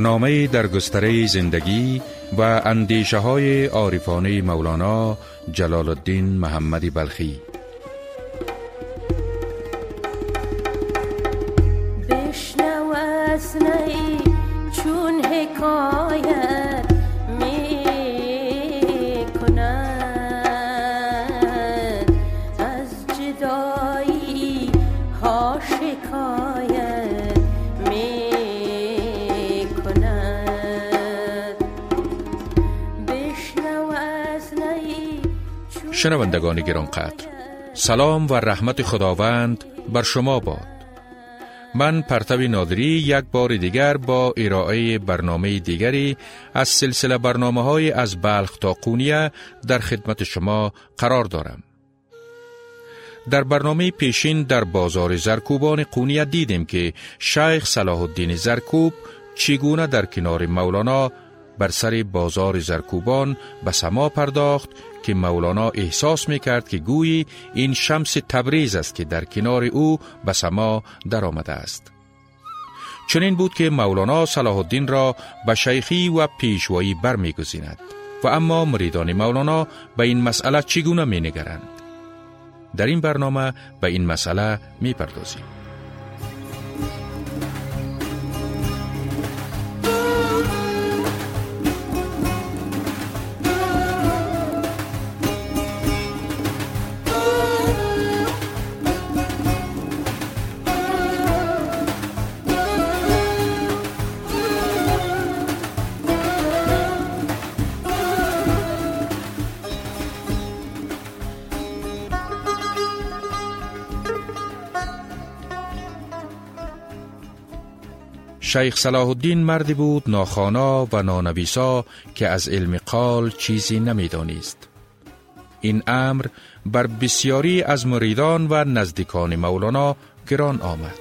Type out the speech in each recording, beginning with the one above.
برنامه در گستره زندگی و اندیشه های عارفانه مولانا جلال الدین محمدی بلخی. بشنو چون حکایت شنوندگان گرانقدر سلام و رحمت خداوند بر شما باد من پرتوی نادری یک بار دیگر با ارائه برنامه دیگری از سلسله برنامه های از بلخ تا قونیه در خدمت شما قرار دارم. در برنامه پیشین در بازار زرکوبان قونیه دیدیم که شیخ صلاح الدین زرکوب چگونه در کنار مولانا بر سر بازار زرکوبان به سما پرداخت که مولانا احساس می کرد که گویی این شمس تبریز است که در کنار او به سما در آمده است. چنین بود که مولانا صلاح الدین را به شیخی و پیشوایی برمیگزیند و اما مریدان مولانا به این مسئله چگونه می نگرند. در این برنامه به این مسئله می پردازیم. شیخ صلاح الدین مردی بود ناخانا و نانویسا که از علم قال چیزی نمی‌دانست. این امر بر بسیاری از مریدان و نزدیکان مولانا گران آمد.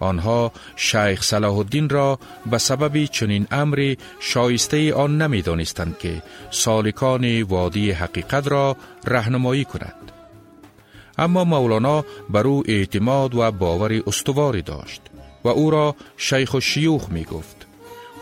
آنها شیخ صلاح الدین را به سبب چنین امری شایسته آن نمی‌دانستند که سالکان وادی حقیقت را رهنمایی کند. اما مولانا بر او اعتماد و باور استواری داشت. و او را شیخ و شیوخ می گفت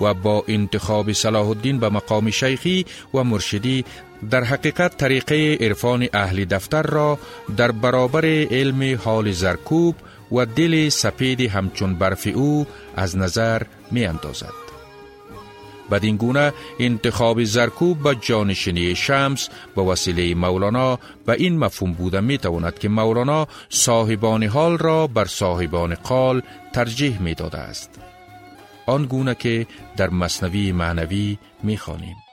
و با انتخاب صلاح الدین به مقام شیخی و مرشدی در حقیقت طریقه عرفان اهل دفتر را در برابر علم حال زرکوب و دل سپید همچون برف او از نظر می اندازد. بدین گونه انتخاب زرکوب به جانشینی شمس به وسیله مولانا به این مفهوم بوده می تواند که مولانا صاحبان حال را بر صاحبان قال ترجیح می داده است آن گونه که در مصنوی معنوی می خانیم.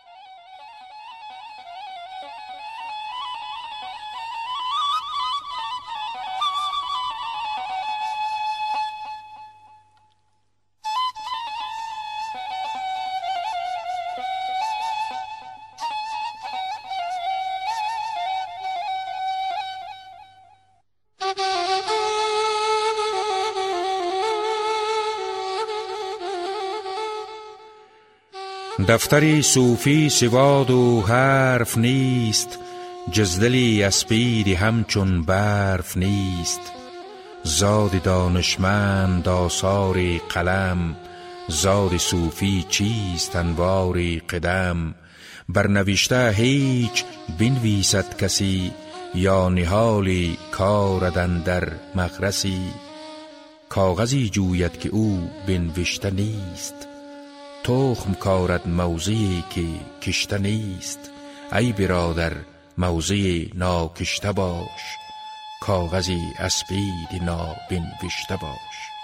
دفتری صوفی سواد و حرف نیست جزدلی اسپیری همچون برف نیست. زاد دانشمند آثار قلم زاد صوفی چیست انوار قدم؟ بر نوشته هیچ بنویسد کسی یا نهالی کاردن در مغرسی. کاغذی جوید که او بنوشته نیست. تخم کارد موضعی که کشته نیست. ای برادر موضع ناکشته باش. کاغذی اسپید نابنوشته باش.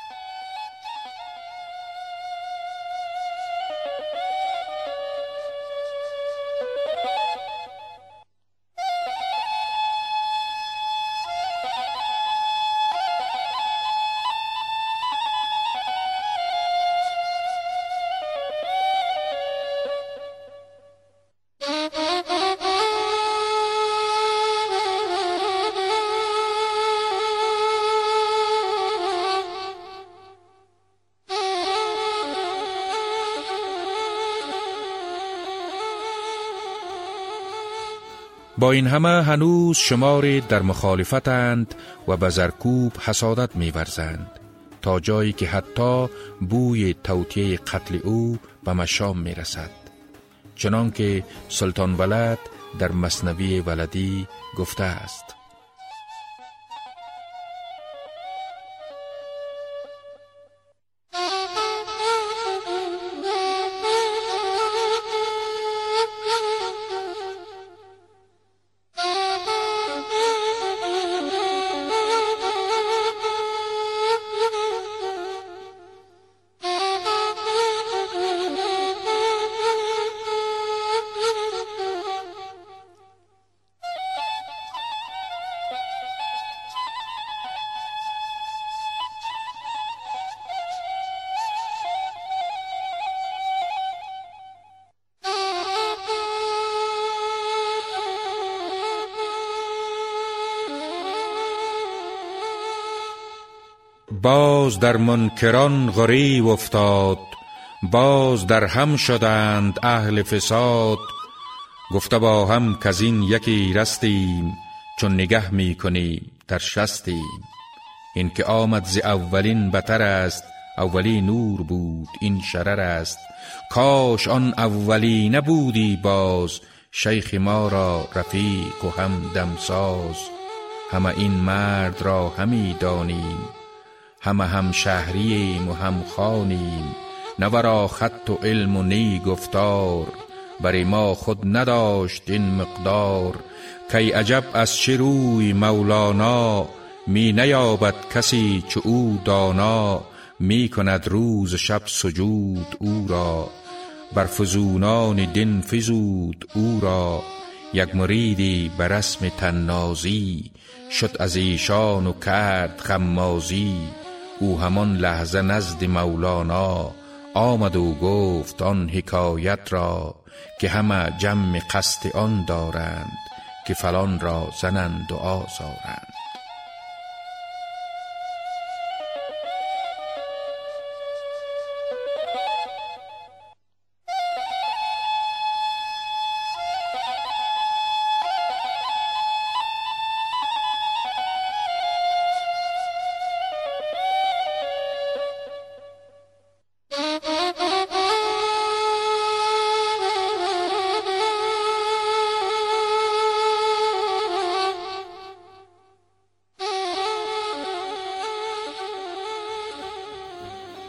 با این همه هنوز شماری در مخالفتند و به زرکوب حسادت میورزند تا جایی که حتی بوی توطیه قتل او به مشام می رسد چنانکه سلطان ولد در مصنوی ولدی گفته است. باز در منکران غریب افتاد باز در هم شدند اهل فساد. گفته با هم که این یکی رستیم چون نگه می کنی در شستیم. این که آمد ز اولین بتر است اولی نور بود این شرر است. کاش آن اولی نبودی باز شیخ ما را رفیق و هم دمساز. همه این مرد را همی دانیم. همه هم شهریم و هم خانیم نورا خط و علم و نی گفتار بر ما خود نداشت این مقدار. کی عجب از چه روی مولانا می نیابد کسی چه او دانا. می کند روز شب سجود او را. بر فزونان دین فزود او را. یک مریدی بر رسم تنازی شد از ایشان و کرد خمازی او همان لحظه نزد مولانا آمد و گفت آن حکایت را که همه جمع قصد آن دارند که فلان را زنند و آزارند.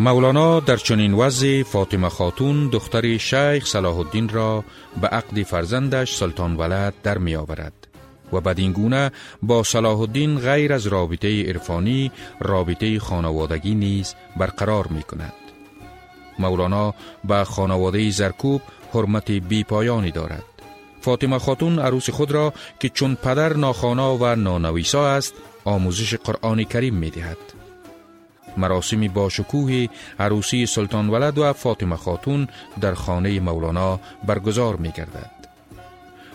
مولانا در چنین وضع فاطمه خاتون دختر شیخ صلاح الدین را به عقد فرزندش سلطان ولد در می آورد و بدین گونه با صلاح الدین غیر از رابطه عرفانی رابطه خانوادگی نیز برقرار می کند. مولانا به خانواده زرکوب حرمت بی پایانی دارد. فاطمه خاتون عروس خود را که چون پدر ناخانا و نانویسا است آموزش قرآن کریم می دهد. مراسمی با شکوه عروسی سلطان ولد و فاطمه خاتون در خانه مولانا برگزار می گردد.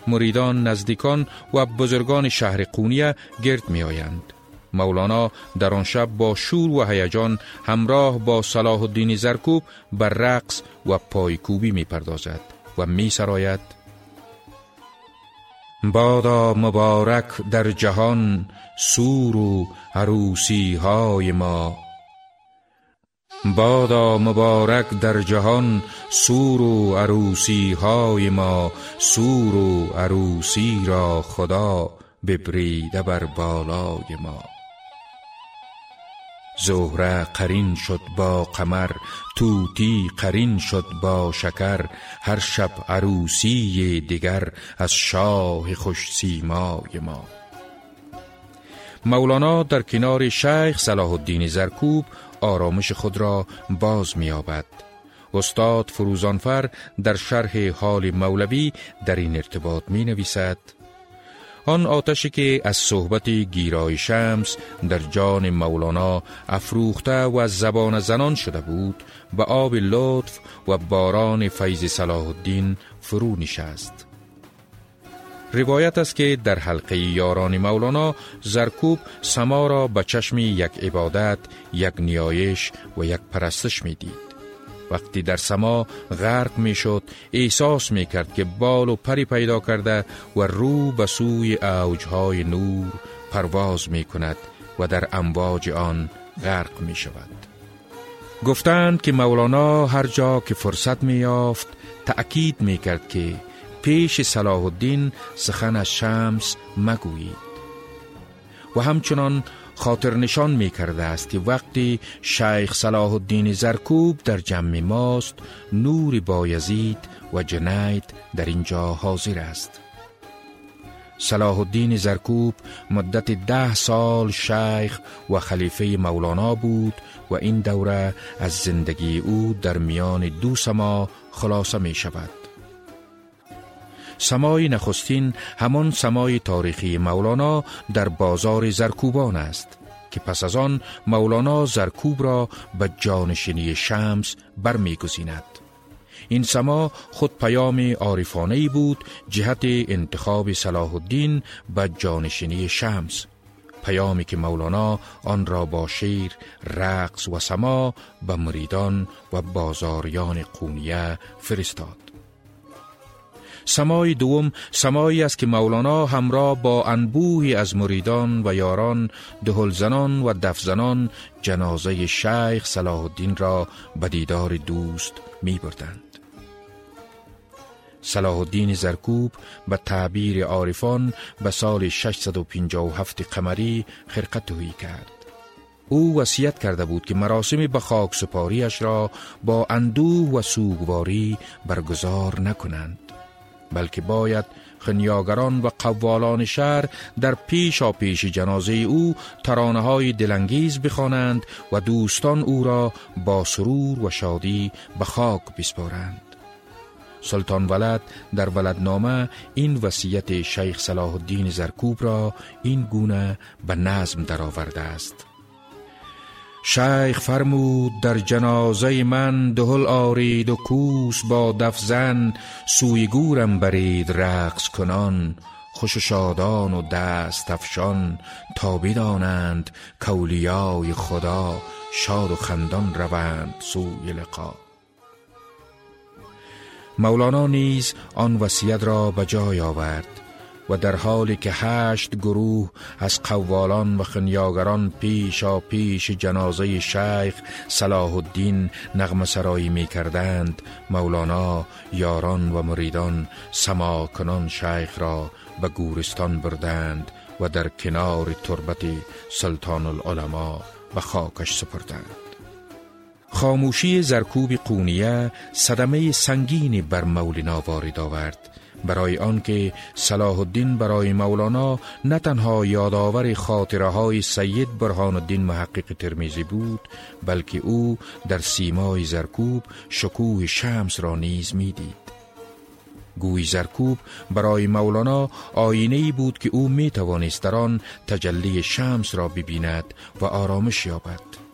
مریدان، نزدیکان و بزرگان شهر قونیه گرد می آیند. مولانا در آن شب با شور و هیجان همراه با صلاح الدین زرکوب بر رقص و پایکوبی می پردازد و می سراید بادا مبارک در جهان سور و عروسی های ما بادا مبارک در جهان سور و عروسی های ما سور و عروسی را خدا ببریده بر بالای ما. زهره قرین شد با قمر توتی قرین شد با شکر هر شب عروسی دیگر از شاه خوش سیمای ما. مولانا در کنار شیخ صلاح الدین زرکوب آرامش خود را باز می‌یابد. استاد فروزانفر در شرح حال مولوی در این ارتباط می نویسد آن آتشی که از صحبت گیرای شمس در جان مولانا افروخته و از زبان زنان شده بود و آب لطف و باران فیض صلاح الدین فرو نشست روایت است که در حلقه یاران مولانا زرکوب سما را به چشم یک عبادت، یک نیایش و یک پرستش می دید. وقتی در سما غرق می شد احساس می کرد که بال و پری پیدا کرده و رو به سوی اوجهای نور پرواز می کند و در امواج آن غرق می شود گفتند که مولانا هر جا که فرصت می یافت تأکید می کرد که پیش صلاح الدین سخن از شمس مگویید و همچنان خاطر نشان می کرده است که وقتی شیخ صلاح الدین زرکوب در جمع ماست نور بایزید و جنید در اینجا حاضر است صلاح الدین زرکوب مدت ده سال شیخ و خلیفه مولانا بود و این دوره از زندگی او در میان دو سما خلاصه می شود. سمای نخستین همان سمای تاریخی مولانا در بازار زرکوبان است که پس از آن مولانا زرکوب را به جانشینی شمس برمیگزیند. این سما خود پیام عارفانه بود جهت انتخاب صلاح الدین به جانشینی شمس پیامی که مولانا آن را با شیر، رقص و سما به مریدان و بازاریان قونیه فرستاد. سمای دوم سمایی است که مولانا همراه با انبوهی از مریدان و یاران دهلزنان و دفزنان جنازه شیخ صلاح الدین را به دیدار دوست می بردند. صلاح الدین زرکوب به تعبیر عارفان به سال 657 قمری خرقت کرد. او وصیت کرده بود که مراسم به خاک سپاریش را با اندوه و سوگواری برگزار نکنند بلکه باید خنیاگران و قوالان شهر در پیش پیش جنازه او ترانه های دلانگیز بخوانند و دوستان او را با سرور و شادی به خاک بسپارند. سلطان ولد در ولدنامه این وصیت شیخ صلاح الدین زرکوب را این گونه به نظم درآورده است. شیخ فرمود در جنازه من دهل آرید و کوس با دفزن سوی گورم برید رقص کنان. خوش شادان و دست افشان تا بدانند کولیای خدا شاد و خندان روند سوی لقا. مولانا نیز آن وصیت را به جای آورد. و در حالی که هشت گروه از قوالان و خنیاگران پیشا پیش جنازه شیخ صلاح الدین نغم سرایی می کردند مولانا یاران و مریدان سماکنان شیخ را به گورستان بردند و در کنار تربت سلطان العلماء به خاکش سپردند. خاموشی زرکوب قونیه صدمه سنگینی بر مولانا وارد آورد برای آنکه صلاح الدین برای مولانا نه تنها یادآور خاطره های سید برهان الدین محقق ترمیزی بود بلکه او در سیمای زرکوب شکوه شمس را نیز می‌دید. گوی زرکوب برای مولانا آینه بود که او می توانست در آن تجلی شمس را ببیند و آرامش یابد.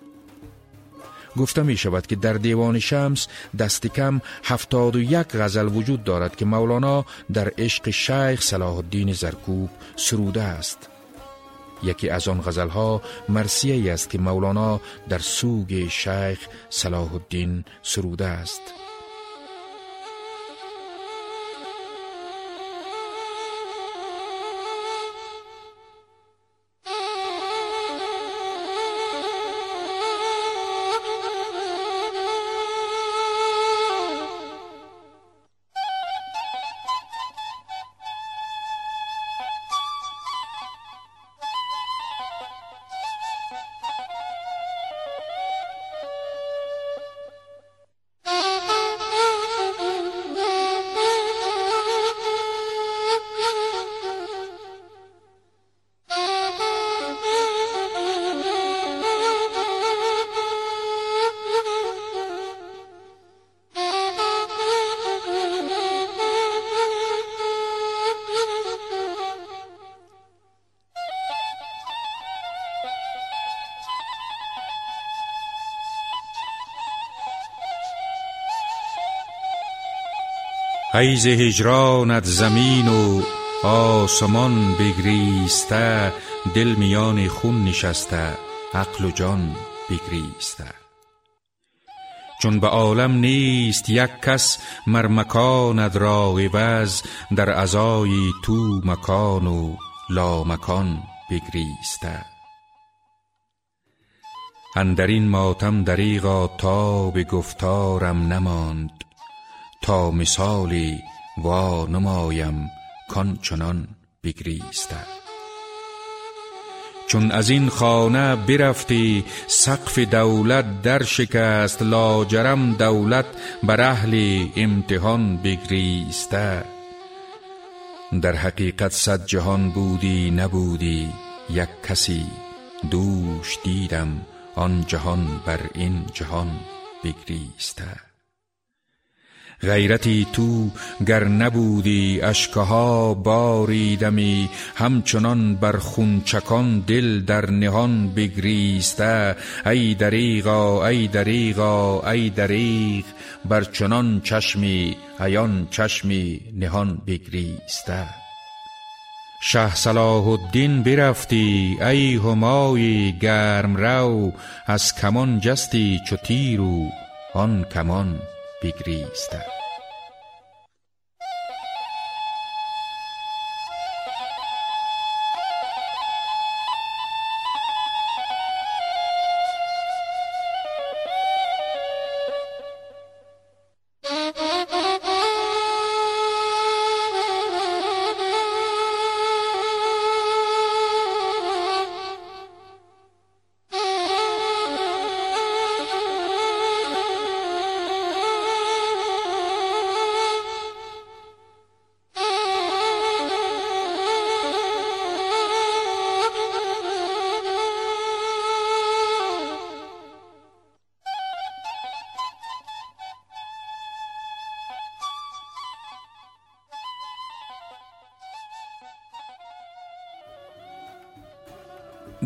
گفته می شود که در دیوان شمس دست کم هفتاد و یک غزل وجود دارد که مولانا در عشق شیخ صلاح الدین زرکوب سروده است. یکی از آن غزلها مرسیه است که مولانا در سوگ شیخ صلاح الدین سروده است. ایز هجرانت زمین و آسمان بگریسته دل میان خون نشسته عقل و جان بگریسته. چون به عالم نیست یک کس مر مکاند را عوض در ازای تو مکان و لا مکان بگریسته. اندرین ماتم دریغا تا به گفتارم نماند. تا مثالی وا نمایم کان چنان بگریسته چون از این خانه برفتی سقف دولت در شکست لاجرم دولت بر اهل امتحان بگریسته در حقیقت صد جهان بودی نبودی یک کسی دوش دیدم آن جهان بر این جهان بگریسته غیرتی تو گر نبودی اشکها باریدمی همچنان بر خونچکان دل در نهان بگریسته. ای دریغا ای دریغا ای دریغ بر چنان چشمی ایان چشمی نهان بگریسته. شه صلاح الدین برفتی ای همای گرم رو از کمان جستی چو تیر و آن کمان بگریسته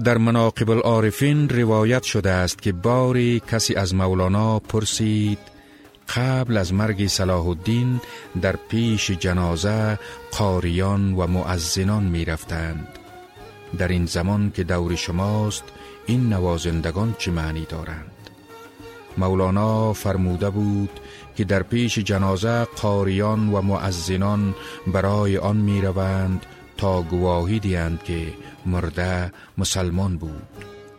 در مناقب العارفین روایت شده است که باری کسی از مولانا پرسید قبل از مرگ صلاح الدین در پیش جنازه قاریان و معزنان می رفتند. در این زمان که دور شماست این نوازندگان چه معنی دارند مولانا فرموده بود که در پیش جنازه قاریان و معزنان برای آن می روند تا گواهی دیند که مرده مسلمان بود.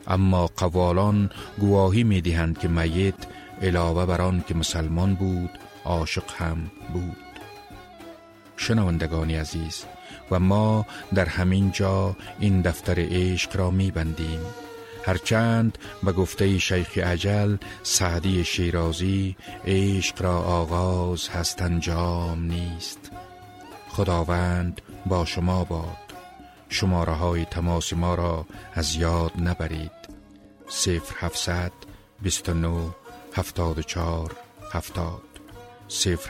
اما قوالان گواهی می دهند که میت علاوه بر آن که مسلمان بود عاشق هم بود. شنوندگانی عزیز و ما در همین جا این دفتر عشق را می بندیم هرچند به گفته شیخ عجل سعدی شیرازی عشق را آغاز هست انجام نیست. خداوند با شما باد. شماره های تماس ما را از یاد نبرید. 0700 29 74 70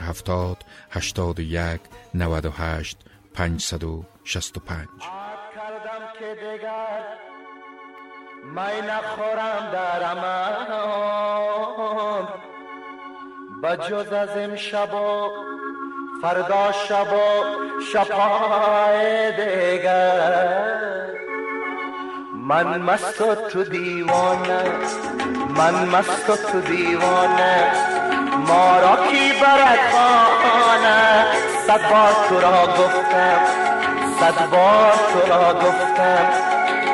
070 81 98 565 کردم که دیگر می نخورم در امان. بجز از امشب فردا شب و شبهای دیگر. من مست و تو دیوانه من مست و تو دیوانه. ما را کی برد خانه صد بار تو را گفتم صد بار تو را گفتم.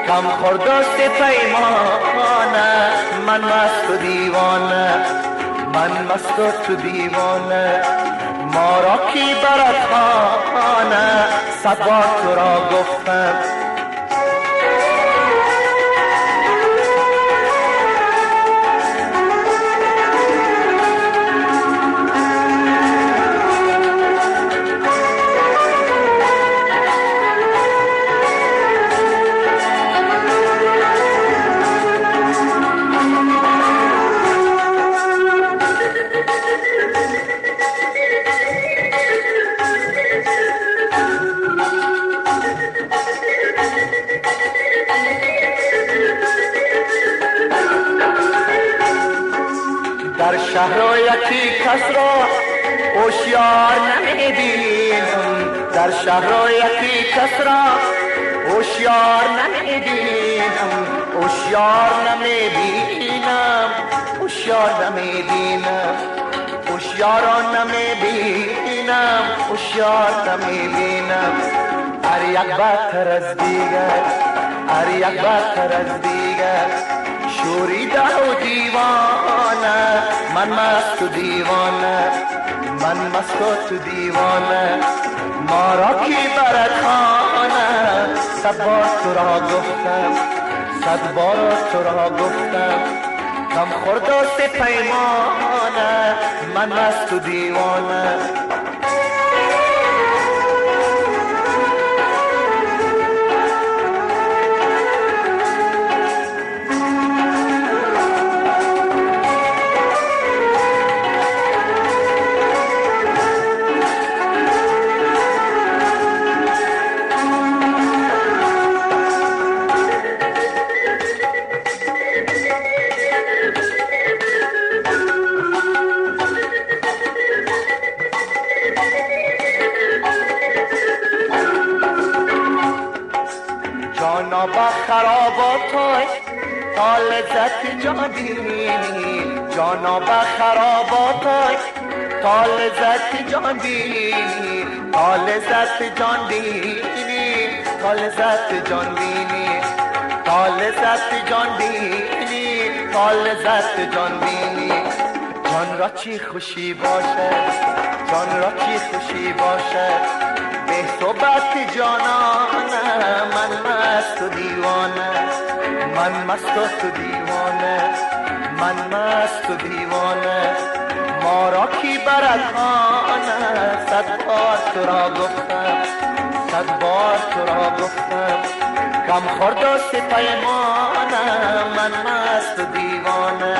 کم خوردست پیمانه. من مست و دیوانه من مست و تو دیوانه. ما را کی برد خانه؟ صد بار تو را گفتم. یکی کس را هوشیار نمی‌بینم در شهر یکی کس را هوشیار نمی‌بینم هوشیار نمی‌بینم. هوشیار نمی‌بینم. هوشیار نمی‌بینم. هوشیار نمی‌بینم. هر یک بدتر از دیگر هر یک بدتر از دیگر. شوریده و دیوانه من مست و دیوانه من مست و تو دیوانه ما را کی برد خانه بار تو را گفتم صد بار تو را گفتم کم خورد و پیمانه من مست و دیوانه جان بینی تا لذت جان بینی. تا لذت جان بینی تا لذت جان بینی. جان را چی خوشی باشه؟ جان را چی خوشی باشه؟ به صحبت جانانه من مست و دیوانه. من مست و تو دیوانه من مست و دیوانه. ما را کی برد خانه؟ صد بار تو را گفتم. صد بار تو را گفتم کم خورد و پیمانه من مست و دیوانه.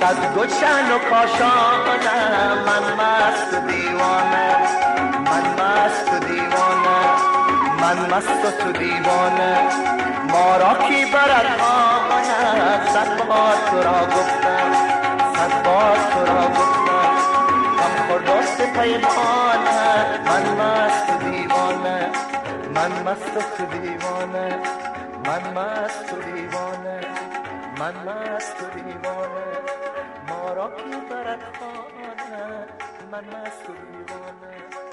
صد گلشن و کاشانم من مست و دیوانه. من مست و دیوانه. من مست و تو دیوانه. ما را کی برد خانه؟ صد بار تو را گفتم. صد بار تو را گفتم. هم خوردست پیمانه من مست و دیوانه. من مست و تو دیوانه. من مست و دیوانه. من مست و دیوانه. ما را کی برد خانه من مست